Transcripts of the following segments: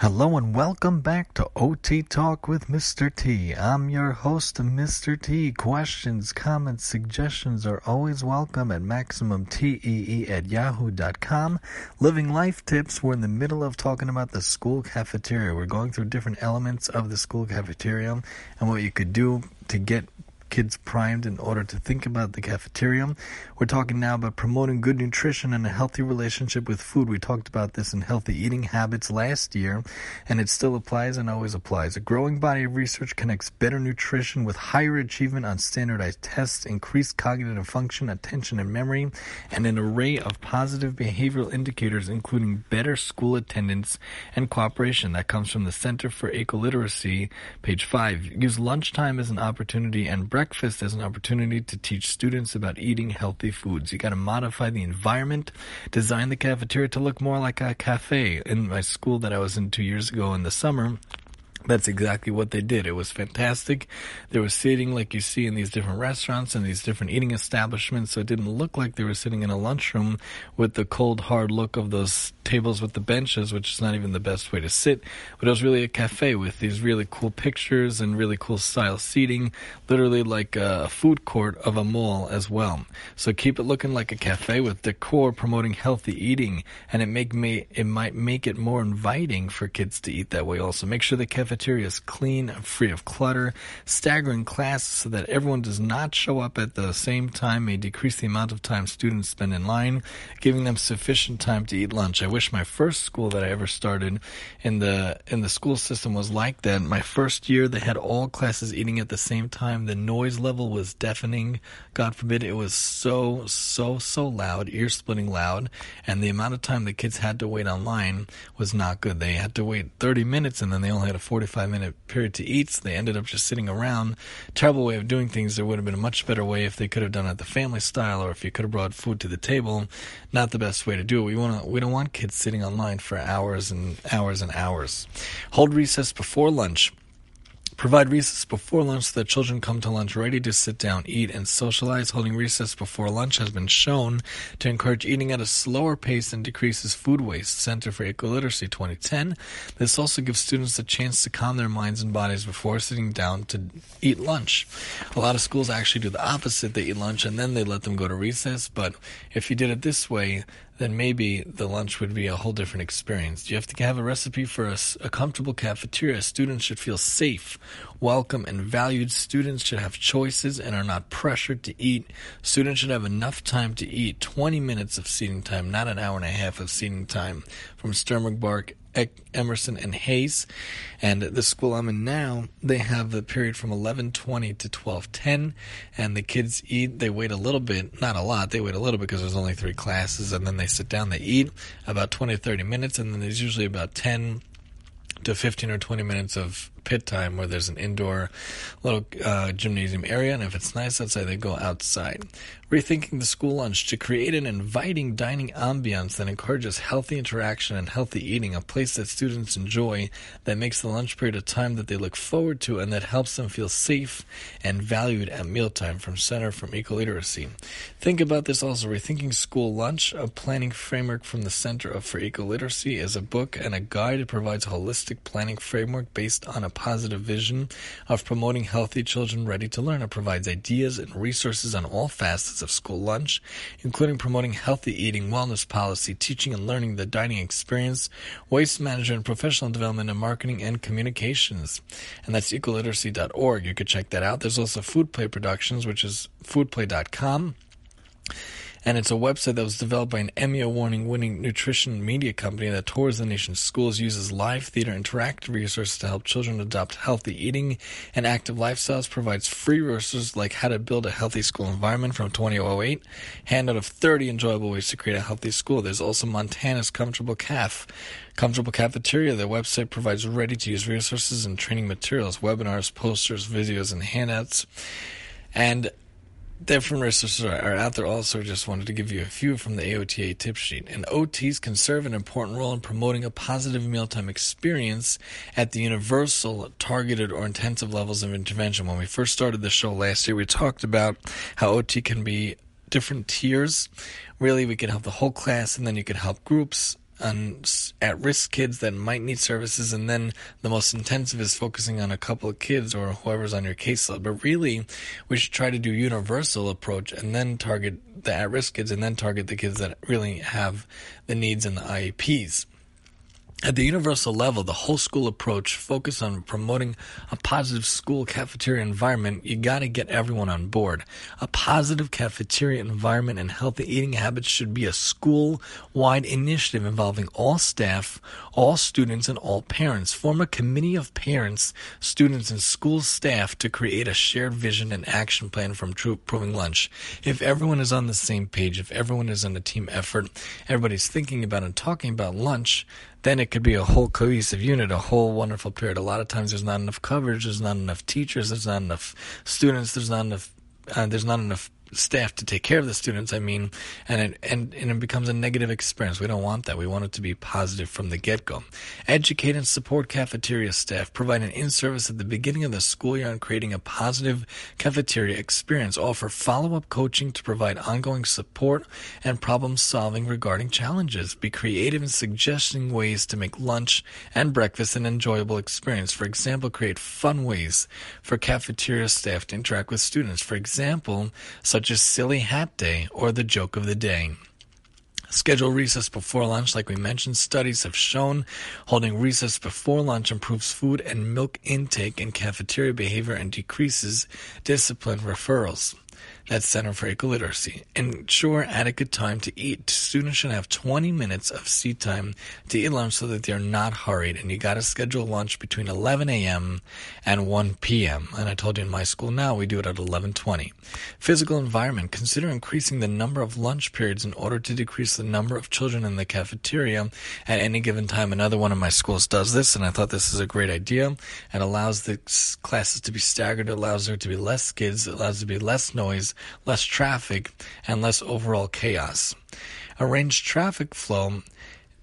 Hello and welcome back to OT Talk with Mr. T. I'm your host, Mr. T. Questions, comments, suggestions are always welcome at MaximumTEE at yahoo.com. Living Life Tips, we're in the middle of talking about the school cafeteria. We're going through different elements of the school cafeteria and what you could do to get kids primed in order to think about the cafeteria. We're talking now about promoting good nutrition and a healthy relationship with food. We talked about this in healthy eating habits last year, and it still applies and always applies. A growing body of research connects better nutrition with higher achievement on standardized tests, increased cognitive function, attention, and memory, and an array of positive behavioral indicators, including better school attendance and cooperation. That comes from the Center for Ecoliteracy, page 5. Use lunchtime as an opportunity and breakfast breakfast as an opportunity to teach students about eating healthy foods. You got to modify the environment, design the cafeteria to look more like a cafe. In my school that I was in two years ago in the summer, that's exactly what they did. It was fantastic. They were sitting like you see in these different restaurants and these different eating establishments, so it didn't look like they were sitting in a lunchroom with the cold, hard look of those tables with the benches, which is not even the best way to sit. But it was really a cafe with these really cool pictures and really cool style seating, literally like a food court of a mall as well. So keep it looking like a cafe with decor promoting healthy eating, and it make me it might make it more inviting for kids to eat that way. Also, make sure the cafe cafeteria is clean and free of clutter. Staggering classes so that everyone does not show up at the same time may decrease the amount of time students spend in line, giving them sufficient time to eat lunch. I wish my first school that I ever started in the in the school system was like that. My first year they had all classes eating at the same time. The noise level was deafening. God forbid it was so so so loud, ear splitting loud, and the amount of time the kids had to wait online was not good. They had to wait 30 minutes and then they only had a 40 45 minute period to eat, so they ended up just sitting around. Terrible way of doing things. There would have been a much better way if they could have done it the family style, or if you could have brought food to the table. Not the best way to do it. We want to. We don't want kids sitting online for hours and hours and hours. Hold recess before lunch. Provide recess before lunch so that children come to lunch ready to sit down, eat, and socialize. Holding recess before lunch has been shown to encourage eating at a slower pace and decreases food waste. Center for Ecoliteracy 2010. This also gives students a chance to calm their minds and bodies before sitting down to eat lunch. A lot of schools actually do the opposite. They eat lunch and then they let them go to recess. But if you did it this way, then maybe the lunch would be a whole different experience. You have to have a recipe for a, a, comfortable cafeteria. Students should feel safe, welcome, and valued. Students should have choices and are not pressured to eat. Students should have enough time to eat 20 minutes of seating time, not an hour and a half of seating time. From Sternberg Bark Emerson and Hayes. And the school I'm in now, they have the period from 11:20 to 12:10, and the kids eat. They wait a little bit, not a lot. They wait a little because there's only three classes, and then they sit down. They eat about 20 to 30 minutes, and then there's usually about 10 to 15 or 20 minutes of pit time where there's an indoor little uh, gymnasium area, and if it's nice outside, they go outside. Rethinking the school lunch to create an inviting dining ambiance that encourages healthy interaction and healthy eating, a place that students enjoy, that makes the lunch period a time that they look forward to, and that helps them feel safe and valued at mealtime from Center from Ecoliteracy. Think about this also. Rethinking School Lunch, a planning framework from the Center for Ecoliteracy, is a book and a guide. It provides a holistic planning framework based on a a positive vision of promoting healthy children ready to learn. It provides ideas and resources on all facets of school lunch, including promoting healthy eating, wellness policy, teaching and learning, the dining experience, waste management, professional development, and marketing and communications. And that's ecoliteracy.org. You could check that out. There's also Food Play Productions, which is foodplay.com and it's a website that was developed by an Emmy award winning nutrition media company that tours the nation's schools, uses live theater interactive resources to help children adopt healthy eating and active lifestyles, provides free resources like how to build a healthy school environment from 2008, handout of 30 enjoyable ways to create a healthy school. There's also Montana's Comfortable Caf. Comfortable Cafeteria. The website provides ready to use resources and training materials, webinars, posters, videos, and handouts. And different resources are out there also just wanted to give you a few from the AOTA tip sheet. And OTs can serve an important role in promoting a positive mealtime experience at the universal, targeted, or intensive levels of intervention. When we first started the show last year, we talked about how OT can be different tiers. Really, we can help the whole class, and then you can help groups on at-risk kids that might need services, and then the most intensive is focusing on a couple of kids or whoever's on your caseload. But really, we should try to do universal approach and then target the at-risk kids, and then target the kids that really have the needs in the IEPs. At the universal level, the whole school approach focus on promoting a positive school cafeteria environment. You got to get everyone on board. A positive cafeteria environment and healthy eating habits should be a school-wide initiative involving all staff, all students, and all parents. Form a committee of parents, students, and school staff to create a shared vision and action plan for improving lunch. If everyone is on the same page, if everyone is in a team effort, everybody's thinking about and talking about lunch, then it could be a whole cohesive unit, a whole wonderful period. A lot of times there's not enough coverage, there's not enough teachers, there's not enough students, there's not enough, uh, there's not enough staff to take care of the students. I mean, and it and, and it becomes a negative experience. We don't want that. We want it to be positive from the get go. Educate and support cafeteria staff. Provide an in service at the beginning of the school year on creating a positive cafeteria experience. Offer follow up coaching to provide ongoing support and problem solving regarding challenges. Be creative in suggesting ways to make lunch and breakfast an enjoyable experience. For example, create fun ways for cafeteria staff to interact with students. For example, such such as Silly Hat Day or the Joke of the Day. Schedule recess before lunch, like we mentioned. Studies have shown holding recess before lunch improves food and milk intake and cafeteria behavior and decreases discipline referrals at Center for Literacy. Ensure adequate time to eat. Students should have 20 minutes of seat time to eat lunch so that they're not hurried. And you got to schedule lunch between 11 a.m. and 1 p.m. And I told you in my school now we do it at 11:20. Physical environment. Consider increasing the number of lunch periods in order to decrease the number of children in the cafeteria at any given time. Another one of my schools does this, and I thought this is a great idea. It allows the classes to be staggered. It allows there to be less kids. It allows there to be less noise less traffic, and less overall chaos. Arrange traffic flow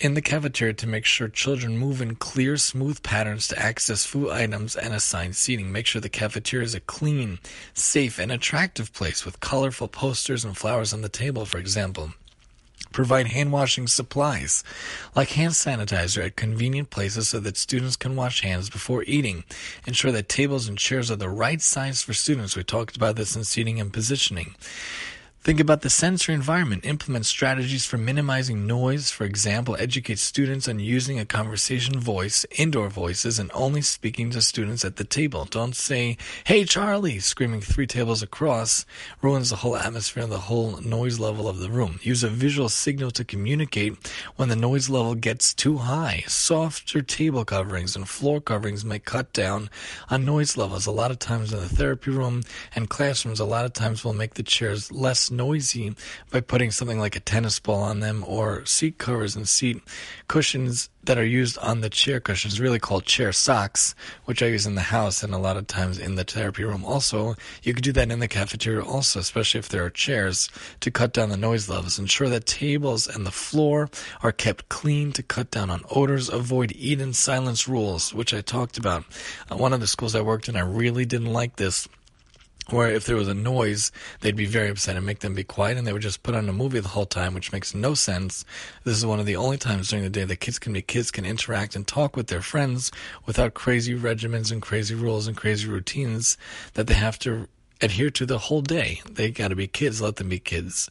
in the cafeteria to make sure children move in clear, smooth patterns to access food items and assign seating. Make sure the cafeteria is a clean, safe, and attractive place with colorful posters and flowers on the table, for example. Provide hand washing supplies, like hand sanitizer at convenient places so that students can wash hands before eating. Ensure that tables and chairs are the right size for students. We talked about this in seating and positioning. Think about the sensory environment. Implement strategies for minimizing noise. For example, educate students on using a conversation voice, indoor voices, and only speaking to students at the table. Don't say, Hey Charlie, screaming three tables across ruins the whole atmosphere and the whole noise level of the room. Use a visual signal to communicate when the noise level gets too high. Softer table coverings and floor coverings may cut down on noise levels. A lot of times in the therapy room and classrooms, a lot of times will make the chairs less noisy by putting something like a tennis ball on them or seat covers and seat cushions that are used on the chair cushions, really called chair socks, which I use in the house and a lot of times in the therapy room also. You could do that in the cafeteria also, especially if there are chairs to cut down the noise levels. Ensure that tables and the floor are kept clean to cut down on odors. Avoid eat in silence rules, which I talked about. Uh, one of the schools I worked in, I really didn't like this where if there was a noise, they'd be very upset and make them be quiet, and they would just put on a movie the whole time, which makes no sense. This is one of the only times during the day that kids can be kids, can interact and talk with their friends without crazy regimens and crazy rules and crazy routines that they have to adhere to the whole day. They got to be kids, let them be kids.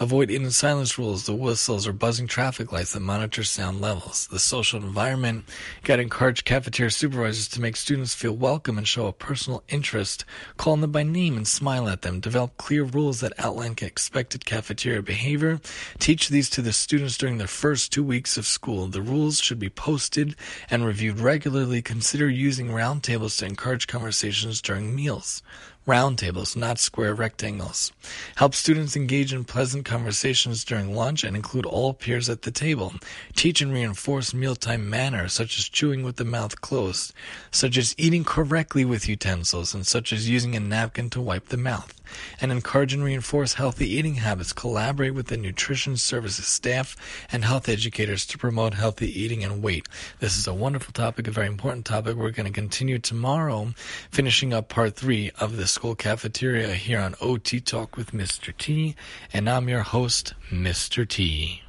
Avoid in silence rules, the whistles or buzzing traffic lights that monitor sound levels. The social environment got to encourage cafeteria supervisors to make students feel welcome and show a personal interest. Call them by name and smile at them. Develop clear rules that outline expected cafeteria behavior. Teach these to the students during their first two weeks of school. The rules should be posted and reviewed regularly. Consider using roundtables to encourage conversations during meals round tables, not square rectangles. Help students engage in pleasant conversations during lunch and include all peers at the table. Teach and reinforce mealtime manners, such as chewing with the mouth closed, such as eating correctly with utensils, and such as using a napkin to wipe the mouth and encourage and reinforce healthy eating habits. Collaborate with the nutrition services staff and health educators to promote healthy eating and weight. This is a wonderful topic, a very important topic. We're going to continue tomorrow, finishing up part three of the school cafeteria here on OT Talk with Mr. T. And I'm your host, Mr. T.